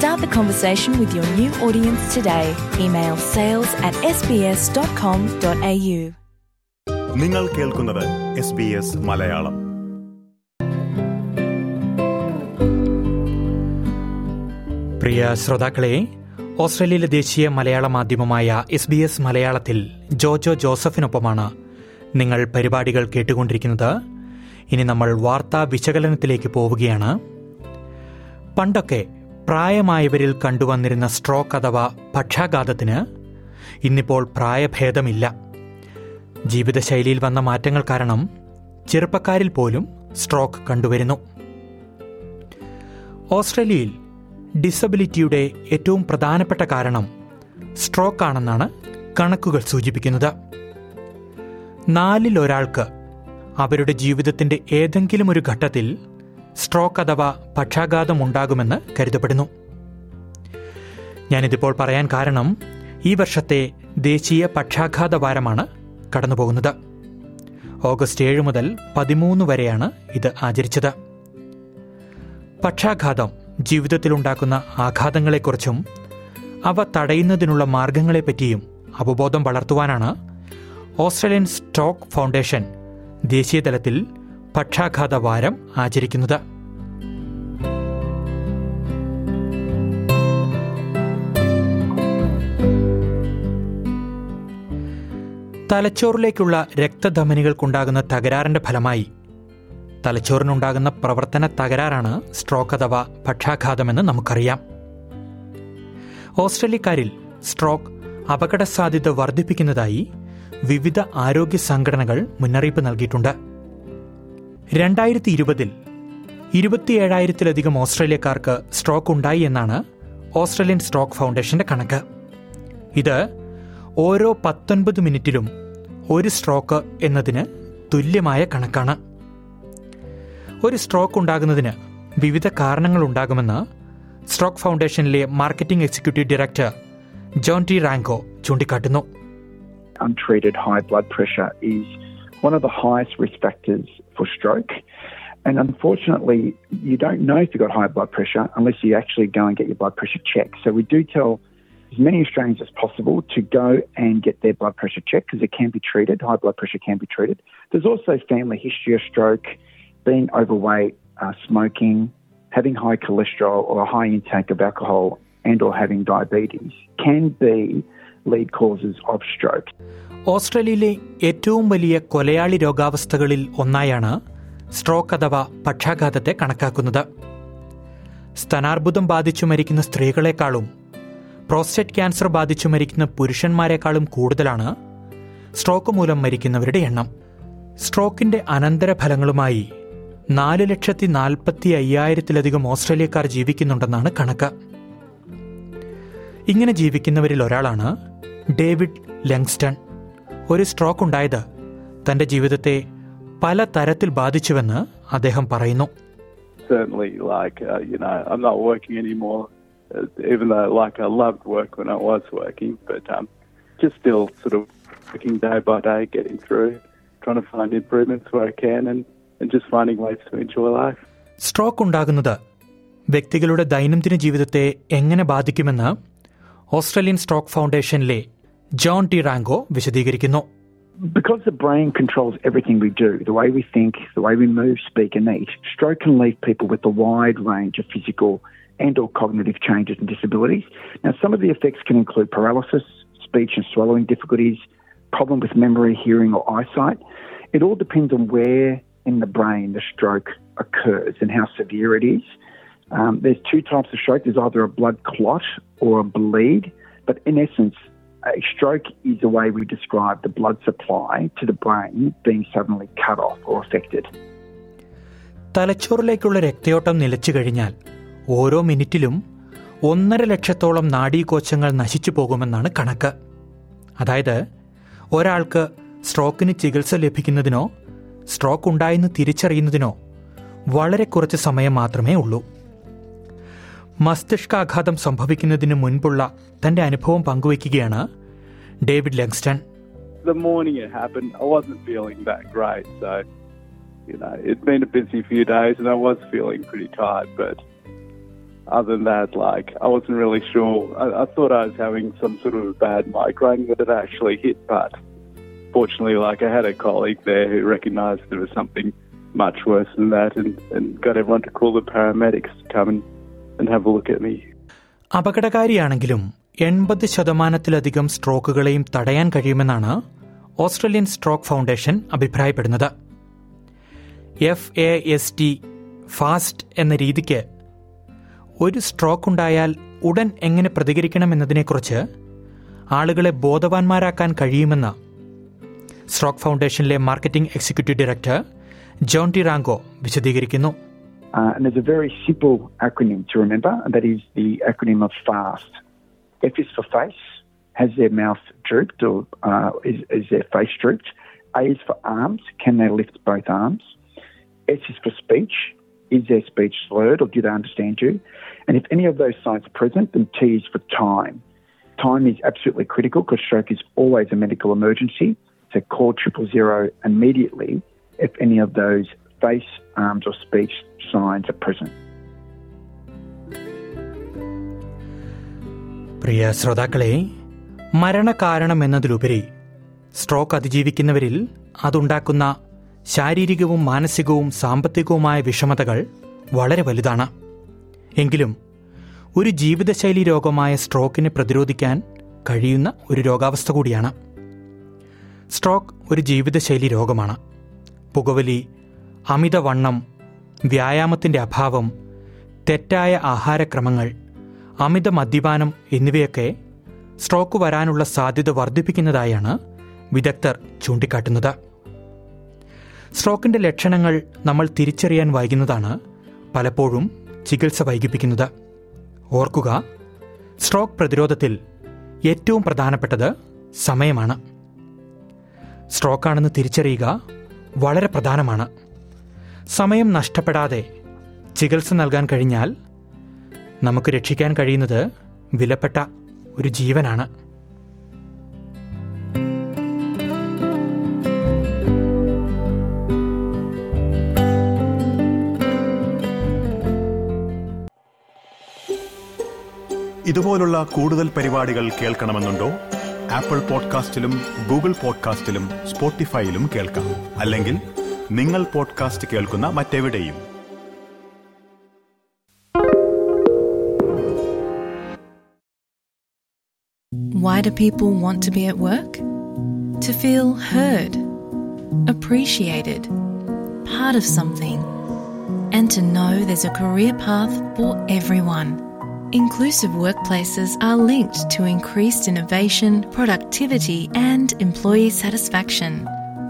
Start the conversation with your new audience today. Email sales at sbs.com.au. നിങ്ങൾ കേൾക്കുന്നത് S B S Malayalam പ്രിയ ശ്രോതാക്കളെ ഓസ്ട്രേലിയയിലെ ദേശീയ മലയാള മാധ്യമമായ എസ് ബി എസ് മലയാളത്തിൽ ജോജോ ജോസഫിനൊപ്പമാണ് നിങ്ങൾ പരിപാടികൾ കേട്ടുകൊണ്ടിരിക്കുന്നത് ഇനി നമ്മൾ വാർത്താ വിശകലനത്തിലേക്ക് പോവുകയാണ് പണ്ടൊക്കെ പ്രായമായവരിൽ കണ്ടുവന്നിരുന്ന സ്ട്രോക്ക് അഥവാ പക്ഷാഘാതത്തിന് ഇന്നിപ്പോൾ പ്രായഭേദമില്ല. ജീവിതശൈലിയിൽ വന്ന മാറ്റങ്ങൾ കാരണം ചെറുപ്പക്കാരിൽ പോലും സ്ട്രോക്ക് കണ്ടുവരുന്നു. ഓസ്ട്രേലിയയിൽ ഡിസബിലിറ്റിയുടെ ഏറ്റവും പ്രധാനപ്പെട്ട കാരണം സ്ട്രോക്ക് ആണെന്നാണ് കണക്കുകൾ സൂചിപ്പിക്കുന്നത്. നാലിൽ ഒരാൾക്ക് അവരുടെ ജീവിതത്തിന്റെ ഏതെങ്കിലും ഒരു ഘട്ടത്തിൽ സ്ട്രോക്ക് അഥവാ പക്ഷാഘാതം ഉണ്ടാകുമെന്ന് കരുതപ്പെടുന്നു. ഞാനിതിപ്പോൾ പറയാൻ കാരണം ഈ വർഷത്തെ ദേശീയ പക്ഷാഘാത വാരമാണ് കടന്നുപോകുന്നത്. ഓഗസ്റ്റ് ഏഴ് മുതൽ പതിമൂന്ന് വരെയാണ് ഇത് ആചരിച്ചത്. പക്ഷാഘാതം ജീവിതത്തിലുണ്ടാക്കുന്ന ആഘാതങ്ങളെക്കുറിച്ചും അവ തടയുന്നതിനുള്ള മാർഗങ്ങളെപ്പറ്റിയും അവബോധം വളർത്തുവാനാണ് ഓസ്ട്രേലിയൻ സ്ട്രോക്ക് ഫൗണ്ടേഷൻ ദേശീയതലത്തിൽ പക്ഷാഘാത വാരം ആചരിക്കുന്നത്. തലച്ചോറിലേക്കുള്ള രക്തധമനികൾക്കുണ്ടാകുന്ന തകരാറിന്റെ ഫലമായി തലച്ചോറിനുണ്ടാകുന്ന പ്രവർത്തന തകരാറാണ് സ്ട്രോക്ക് അഥവാ പക്ഷാഘാതമെന്ന് നമുക്കറിയാം. ഓസ്ട്രേലിയക്കാരിൽ സ്ട്രോക്ക് അപകട സാധ്യത വർദ്ധിപ്പിക്കുന്നതായി വിവിധ ആരോഗ്യ സംഘടനകൾ മുന്നറിയിപ്പ് നൽകിയിട്ടുണ്ട്. രണ്ടായിരത്തി ഇരുപതിൽ ഇരുപത്തിയേഴായിരത്തിലധികം ഓസ്ട്രേലിയക്കാർക്ക് സ്ട്രോക്ക് ഉണ്ടായി എന്നാണ് ഓസ്ട്രേലിയൻ സ്ട്രോക്ക് ഫൗണ്ടേഷന്റെ കണക്ക്. ഇത് ഓരോ പത്തൊൻപത് മിനിറ്റിലും ഒരു സ്ട്രോക്ക് എന്നതിന് തുല്യമായ കണക്കാണ്. ഒരു സ്ട്രോക്ക് ഉണ്ടാകുന്നതിന് വിവിധ കാരണങ്ങൾ ഉണ്ടാകുമെന്ന് stroke ഫൗണ്ടേഷനിലെ marketing executive director John T Ranko ചൂണ്ടിക്കാട്ടുന്നു. Untreated high blood pressure is one of the highest risk factors for stroke. And unfortunately, you don't know if you've got high blood pressure unless you actually go and get your blood pressure checked. So we do tell as many Australians as possible to go and get their blood pressure checked because it can be treated. High blood pressure can be treated. There's also family history of stroke, being overweight, uh, smoking, having high cholesterol or a high intake of alcohol and or having diabetes can be lead causes of stroke. ഓസ്ട്രേലിയയിലെ ഏറ്റവും വലിയ കൊലയാളി രോഗാവസ്ഥകളിൽ ഒന്നായാണ് stroke അഥവാ പക്ഷാഘാതത്തെ കണക്കാക്കുന്നത്. സ്തനാർബുദം ബാധിച്ചു മരിക്കുന്ന സ്ത്രീകളെക്കാളും prostate cancer ബാധിച്ചു മരിക്കുന്ന പുരുഷന്മാരെക്കാളും കൂടുതലാണ് സ്ട്രോക്ക് മൂലം മരിക്കുന്നവരുടെ എണ്ണം. സ്ട്രോക്കിന്റെ അനന്തരഫലങ്ങളുമായി നാല് ലക്ഷത്തി നാൽപ്പത്തി അയ്യായിരത്തിലധികം ഓസ്ട്രേലിയക്കാർ ജീവിക്കുന്നുണ്ടെന്നാണ് കണക്ക്. ഇങ്ങനെ ജീവിക്കുന്നവരിൽ ഒരാളാണ് ഡേവിഡ് ലെങ്സ്റ്റൺ. ഒരു സ്ട്രോക്ക് ഉണ്ടായത് തന്റെ ജീവിതത്തെ പല തരത്തിൽ ബാധിച്ചുവെന്ന് അദ്ദേഹം പറയുന്നു. സ്ട്രോക്ക് ഉണ്ടാകുന്നത് വ്യക്തികളുടെ ദൈനംദിന ജീവിതത്തെ എങ്ങനെ ബാധിക്കുമെന്ന് Australian stroke ഫൗണ്ടേഷനിലെ John T Ranko വിശദീകരിക്കുന്നു Because the brain controls everything we do, the way we think, the way we move, speak and eat, stroke can leave people with a wide range of physical and or cognitive changes and disabilities. Now some of the effects can include paralysis, speech and swallowing difficulties, problem with memory, hearing or eyesight. It all depends on where in the brain the stroke occurs and how severe it is. Um, there's two types of stroke. There's either a blood clot or a bleed, but in essence, a stroke is the way we describe the blood supply to the brain being suddenly cut off or affected. തലച്ചോറിലേക്കുള്ള രക്തയോട്ടം നിലച്ചു കഴിഞ്ഞാൽ ഓരോ മിനിറ്റിലും ഒന്നര ലക്ഷത്തോളം നാഡീകോശങ്ങൾ നശിച്ചു പോകുമെന്നാണ് കണക്ക് അതായത് ഒരാൾക്ക് സ്ട്രോക്കിന് ചികിത്സ ലഭിക്കുന്നതിനോ സ്ട്രോക്ക് ഉണ്ടായെന്ന് തിരിച്ചറിയുന്നതിനോ വളരെ കുറച്ച് സമയം മാത്രമേ ഉള്ളൂ മസ്തിഷ്കാഘാതം സംഭവിക്കുന്നതിന് മുൻപുള്ള തന്റെ അനുഭവം പങ്കുവയ്ക്കുകയാണ് David Langston The morning it happened, I wasn't feeling that great. So, you know, it'd been a busy few days and I was feeling pretty tired. But other than that, like, I wasn't really sure. I, I thought I was having some sort of a bad migraine that had actually hit. But fortunately, like, I had a colleague there who recognized there was something much worse than that and, and got everyone to call the paramedics to come and, അപകടകാരിയാണെങ്കിലും എൺപത് ശതമാനത്തിലധികം സ്ട്രോക്കുകളെയും തടയാൻ കഴിയുമെന്നാണ് Australian stroke foundation അഭിപ്രായപ്പെടുന്നത്. F A S T fast എന്ന രീതിക്ക് ഒരു സ്ട്രോക്ക് ഉണ്ടായാൽ ഉടൻ എങ്ങനെ പ്രതികരിക്കണം എന്നതിനെക്കുറിച്ച് ആളുകളെ ബോധവാന്മാരാക്കാൻ കഴിയുമെന്ന് stroke ഫൗണ്ടേഷനിലെ marketing executive director John T Ranko വിശദീകരിക്കുന്നു. Uh, and there's a very simple acronym to remember, and that is the acronym of FAST. F is for face, has their mouth drooped or uh, is, is their face drooped? A is for arms, can they lift both arms? S is for speech, is their speech slurred or do they understand you? And if any of those signs are present, then T is for time. Time is absolutely critical because stroke is always a medical emergency. So call triple zero immediately if any of those face, arms, or speech signs are present. പ്രിയ ശ്രോതാക്കളെ മരണകാരണം എന്നതിലുപരി stroke അതിജീവിക്കുന്നവരിൽ അതുണ്ടാക്കുന്ന ശാരീരികവും മാനസികവും സാമ്പത്തികവുമായ വിഷമതകൾ വളരെ വലുതാണ്. എങ്കിലും ഒരു ജീവിതശൈലി രോഗമായ സ്ട്രോക്കിനെ പ്രതിരോധിക്കാൻ കഴിയുന്ന ഒരു രോഗാവസ്ഥ കൂടിയാണ്. സ്ട്രോക്ക് ഒരു ജീവിതശൈലി രോഗമാണ്. പുകവലി അമിതവണ്ണം വ്യായാമത്തിന്റെ അഭാവം തെറ്റായ ആഹാരക്രമങ്ങൾ അമിത മദ്യപാനം എന്നിവയൊക്കെ സ്ട്രോക്ക് വരാനുള്ള സാധ്യത വർദ്ധിപ്പിക്കുന്നതായാണ് വിദഗ്ധർ ചൂണ്ടിക്കാട്ടുന്നത്. സ്ട്രോക്കിന്റെ ലക്ഷണങ്ങൾ നമ്മൾ തിരിച്ചറിയാൻ വൈകുന്നതാണ് പലപ്പോഴും ചികിത്സ വൈകിപ്പിക്കുന്നത്. ഓർക്കുക സ്ട്രോക്ക് പ്രതിരോധത്തിൽ ഏറ്റവും പ്രധാനപ്പെട്ടത് സമയമാണ്. സ്ട്രോക്കാണെന്ന് തിരിച്ചറിയുക വളരെ പ്രധാനമാണ്. സമയം നഷ്ടപ്പെടാതെ ചികിത്സ നൽകാൻ കഴിഞ്ഞാൽ നമുക്ക് രക്ഷിക്കാൻ കഴിയുന്നത് വിലപ്പെട്ട ഒരു ജീവനാണ്. ഇതുപോലുള്ള കൂടുതൽ പരിപാടികൾ കേൾക്കണമെന്നുണ്ടോ? ആപ്പിൾ പോഡ്കാസ്റ്റിലും ഗൂഗിൾ പോഡ്കാസ്റ്റിലും സ്പോട്ടിഫൈയിലും കേൾക്കാം. അല്ലെങ്കിൽ നിങ്ങൾ പോഡ്കാസ്റ്റ് കേൾക്കുന്ന മറ്റെവിടെയും Why do people want to be at work? To feel heard, appreciated, part of something, and to know there's a career path for everyone. Inclusive workplaces are linked to increased innovation, productivity, and employee satisfaction.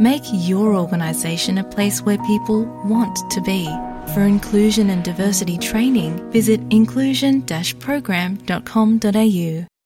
Make your organisation a place where people want to be. For inclusion and diversity training, visit inclusion-program.com.au.